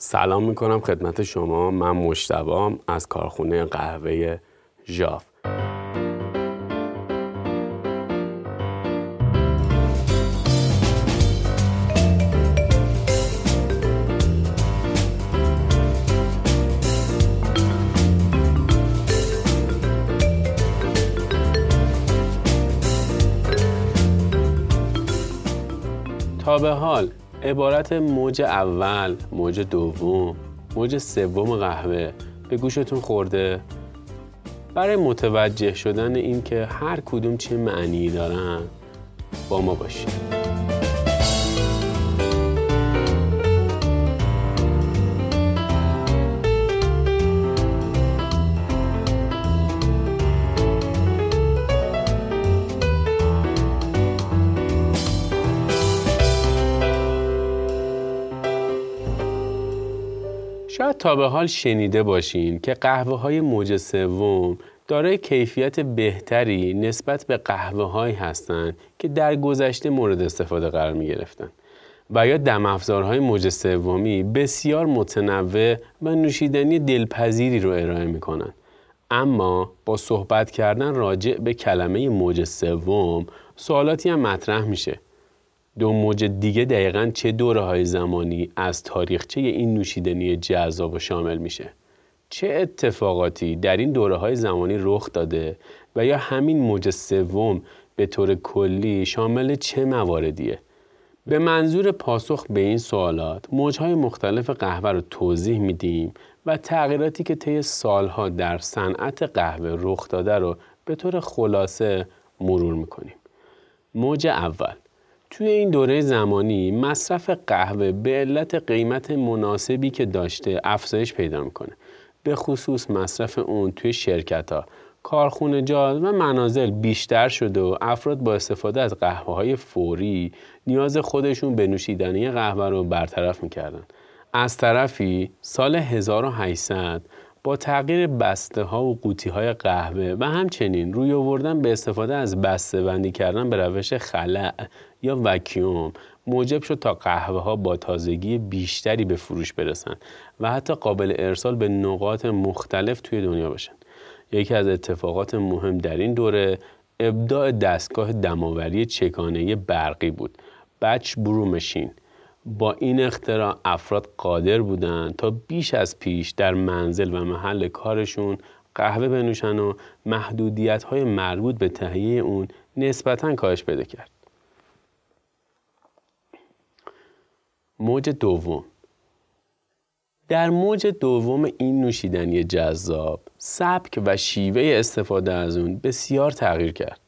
سلام می‌کنم خدمت شما. من مشتبام از کارخونه قهوه ژاف. تا به حال عبارت موج اول، موج دوم، موج سوم قهوه به گوشتون خورده؟ برای متوجه شدن این که هر کدوم چه معنی دارن با ما باشید. شاید تا به حال شنیده باشین که قهوه های موج سوم دارای کیفیت بهتری نسبت به قهوه هایی هستند که در گذشته مورد استفاده قرار می گرفتن. و یا دم افزارهای موج سومی بسیار متنوع و نوشیدنی دلپذیری رو ارائه می کنن. اما با صحبت کردن راجع به کلمه موج سوم سوالاتی هم مطرح میشه دو موج دیگه دقیقا چه دوره های زمانی از تاریخچه این نوشیدنی جذاب و شامل میشه؟ چه اتفاقاتی در این دوره های زمانی رخ داده و یا همین موج سوم به طور کلی شامل چه مواردیه؟ به منظور پاسخ به این سوالات موجهای مختلف قهوه رو توضیح میدیم و تغییراتی که طی سالها در صنعت قهوه رخ داده رو به طور خلاصه مرور می‌کنیم. موج اول. توی این دوره زمانی مصرف قهوه به علت قیمت مناسبی که داشته افزایش پیدا می‌کنه. به خصوص مصرف اون توی شرکت ها و منازل بیشتر شده و افراد با استفاده از قهوه های فوری نیاز خودشون به نوشیدنی قهوه رو برطرف می‌کردن. از طرفی سال 1800 با تغییر بسته ها و قوطی های قهوه و همچنین روی آوردن به استفاده از بسته بندی کردن به روش خلع یا وکیوم موجب شد تا قهوه ها با تازگی بیشتری به فروش برسن و حتی قابل ارسال به نقاط مختلف توی دنیا بشن یکی از اتفاقات مهم در این دوره ابداع دستگاه دماوری چکانه برقی بود. بچ برو مشین. با این اختراع افراد قادر بودند تا بیش از پیش در منزل و محل کارشون قهوه بنوشن و محدودیت های مربوط به تهیه اون نسبتا کاهش پیدا کرد. موج دوم در موج دوم این نوشیدنی جذاب سبک و شیوه استفاده از اون بسیار تغییر کرد.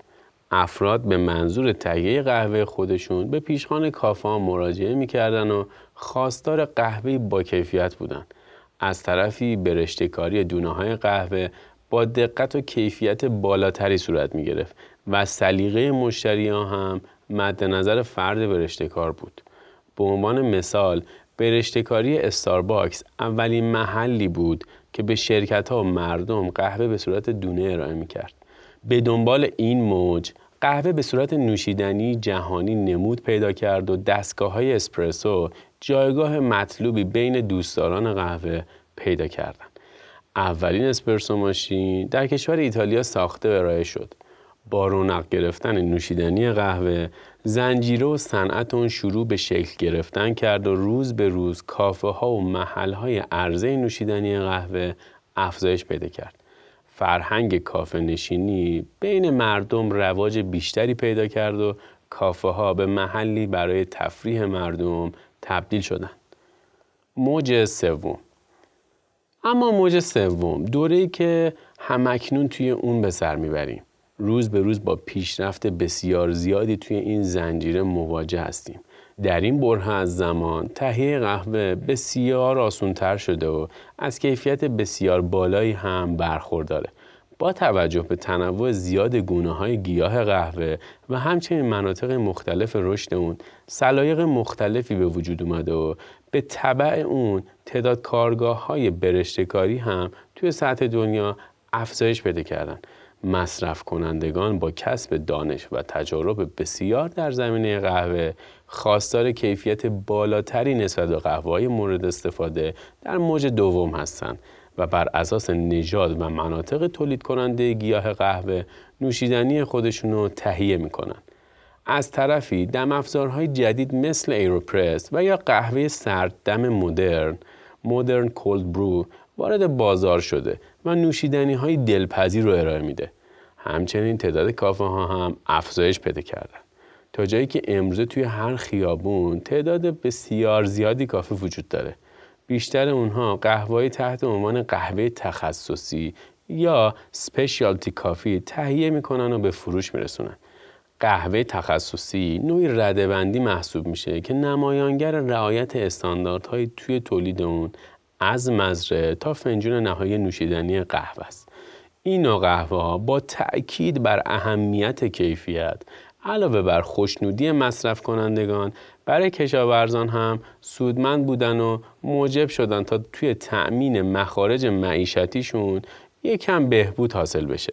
افراد به منظور تهیه قهوه خودشون به پیشخان کافه ها مراجعه می‌کردن و خواستار قهوه با کیفیت بودن. از طرفی برشتکاری دونه های قهوه با دقت و کیفیت بالاتری صورت می گرفت و سلیقه مشتری ها هم مد نظر فرد برشتکار بود. به عنوان مثال برشتکاری استارباکس اولین محلی بود که به شرکت ها و مردم قهوه به صورت دونه ارائه می کرد. به دنبال این موج قهوه به صورت نوشیدنی جهانی نمود پیدا کرد و دستگاه های اسپرسو جایگاه مطلوبی بین دوستداران قهوه پیدا کردند. اولین اسپرسو ماشین در کشور ایتالیا ساخته و ارائه شد. با رونق گرفتن نوشیدنی قهوه زنجیره و صنعت اون شروع به شکل گرفتن کرد و روز به روز کافه ها و محل های عرضه نوشیدنی قهوه افزایش پیدا کرد. فرهنگ کافه نشینی بین مردم رواج بیشتری پیدا کرد و کافه ها به محلی برای تفریح مردم تبدیل شدند. موج سوم اما موج سوم دوره که همکنون توی اون به سر می‌بریم. روز به روز با پیشرفت بسیار زیادی توی این زنجیره مواجه هستیم. در این بره از زمان تهیه قهوه بسیار آسونتر شده و از کیفیت بسیار بالایی هم برخورداره. با توجه به تنوع زیاد گونه های گیاه قهوه و همچنین مناطق مختلف رشد اون سلایق مختلفی به وجود اومده و به طبع اون تعداد کارگاه های برشتکاری هم توی سطح دنیا افزایش پیدا کردن مصرف کنندگان با کسب دانش و تجارب بسیار در زمینه قهوه خواستار کیفیت بالاتری نسبت به قهوه مورد استفاده در موج دوم هستند و بر اساس نژاد و مناطق تولید کننده گیاه قهوه نوشیدنی خودشون رو تهیه می‌کنن. از طرفی دم افزارهای جدید مثل ایروپرس و یا قهوه سرد دم مدرن مدرن کولد برو وارد بازار شده و نوشیدنی های دلپذیر رو ارائه میده. همچنین تعداد کافه ها هم افزایش پیدا کردن. تا جایی که امروزه توی هر خیابون تعداد بسیار زیادی کافه وجود داره. بیشتر اونها قهوه تحت عنوان قهوه تخصصی یا سپیشالتی کافی تهیه می‌کنن و به فروش میرسونن. قهوه تخصصی نوعی ردبندی محسوب میشه که نمایانگر رعایت استانداردهای توی تولید اون از مزرعه تا فنجون نهایی نوشیدنی قهوه است. این نوع قهوه ها با تأکید بر اهمیت کیفیت علاوه بر خوشنودی مصرف کنندگان برای کشاورزان هم سودمند بودن و موجب شدن تا توی تأمین مخارج معیشتیشون یکم بهبود حاصل بشه.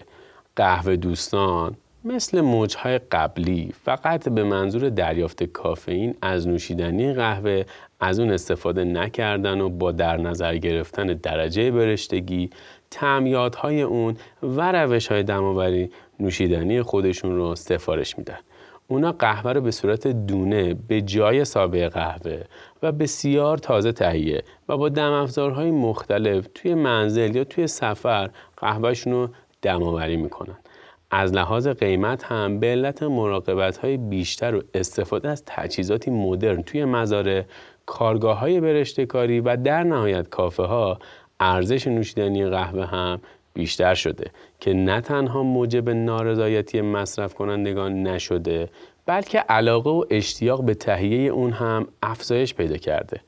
قهوه دوستان مثل موجهای قبلی فقط به منظور دریافت کافئین از نوشیدنی قهوه از اون استفاده نکردن و با در نظر گرفتن درجه برشتگی تعمیادهای اون و روش های دماوری نوشیدنی خودشون رو سفارش میدن. اونا قهوه رو به صورت دونه به جای سابه قهوه و بسیار تازه تهیه و با دم افزارهای مختلف توی منزل یا توی سفر قهوهشون رو دماوری می‌کنن. از لحاظ قیمت هم به علت مراقبت های بیشتر و استفاده از تجهیزاتی مدرن توی مزارع کارگاه های برشته کاری و در نهایت کافه ها ارزش نوشیدنی قهوه هم بیشتر شده که نه تنها موجب نارضایتی مصرف کنندگان نشده بلکه علاقه و اشتیاق به تهیه اون هم افزایش پیدا کرده.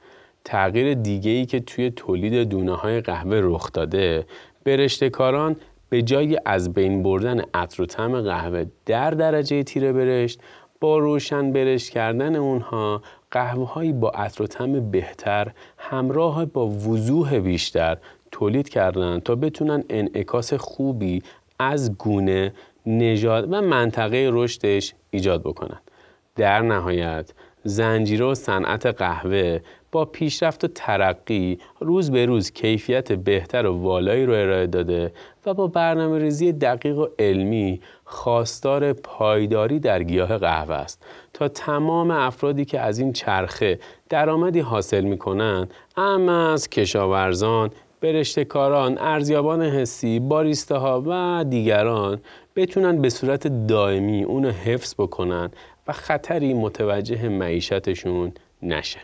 تغییر دیگه ای که توی تولید دونه های قهوه رخ داده برشته کاران به جای از بین بردن عطر و طعم قهوه در درجه تیره برشت با روشن برشت کردن اونها قهوه هایی با عطر و طعم بهتر همراه با وضوح بیشتر تولید کردن تا بتونن انعکاس خوبی از گونه نژاد و منطقه رشدش ایجاد بکنن. در نهایت زنجیره و صنعت قهوه با پیشرفت و ترقی روز به روز کیفیت بهتر و والایی رو ارائه داده و با برنامه ریزی دقیق و علمی خواستار پایداری در گیاه قهوه است. تا تمام افرادی که از این چرخه درآمدی حاصل می کنند اما از کشاورزان برشتکاران، ارزیابان حسی، باریستاها و دیگران بتونن به صورت دائمی اونو حفظ بکنن و خطری متوجه معیشتشون نشه.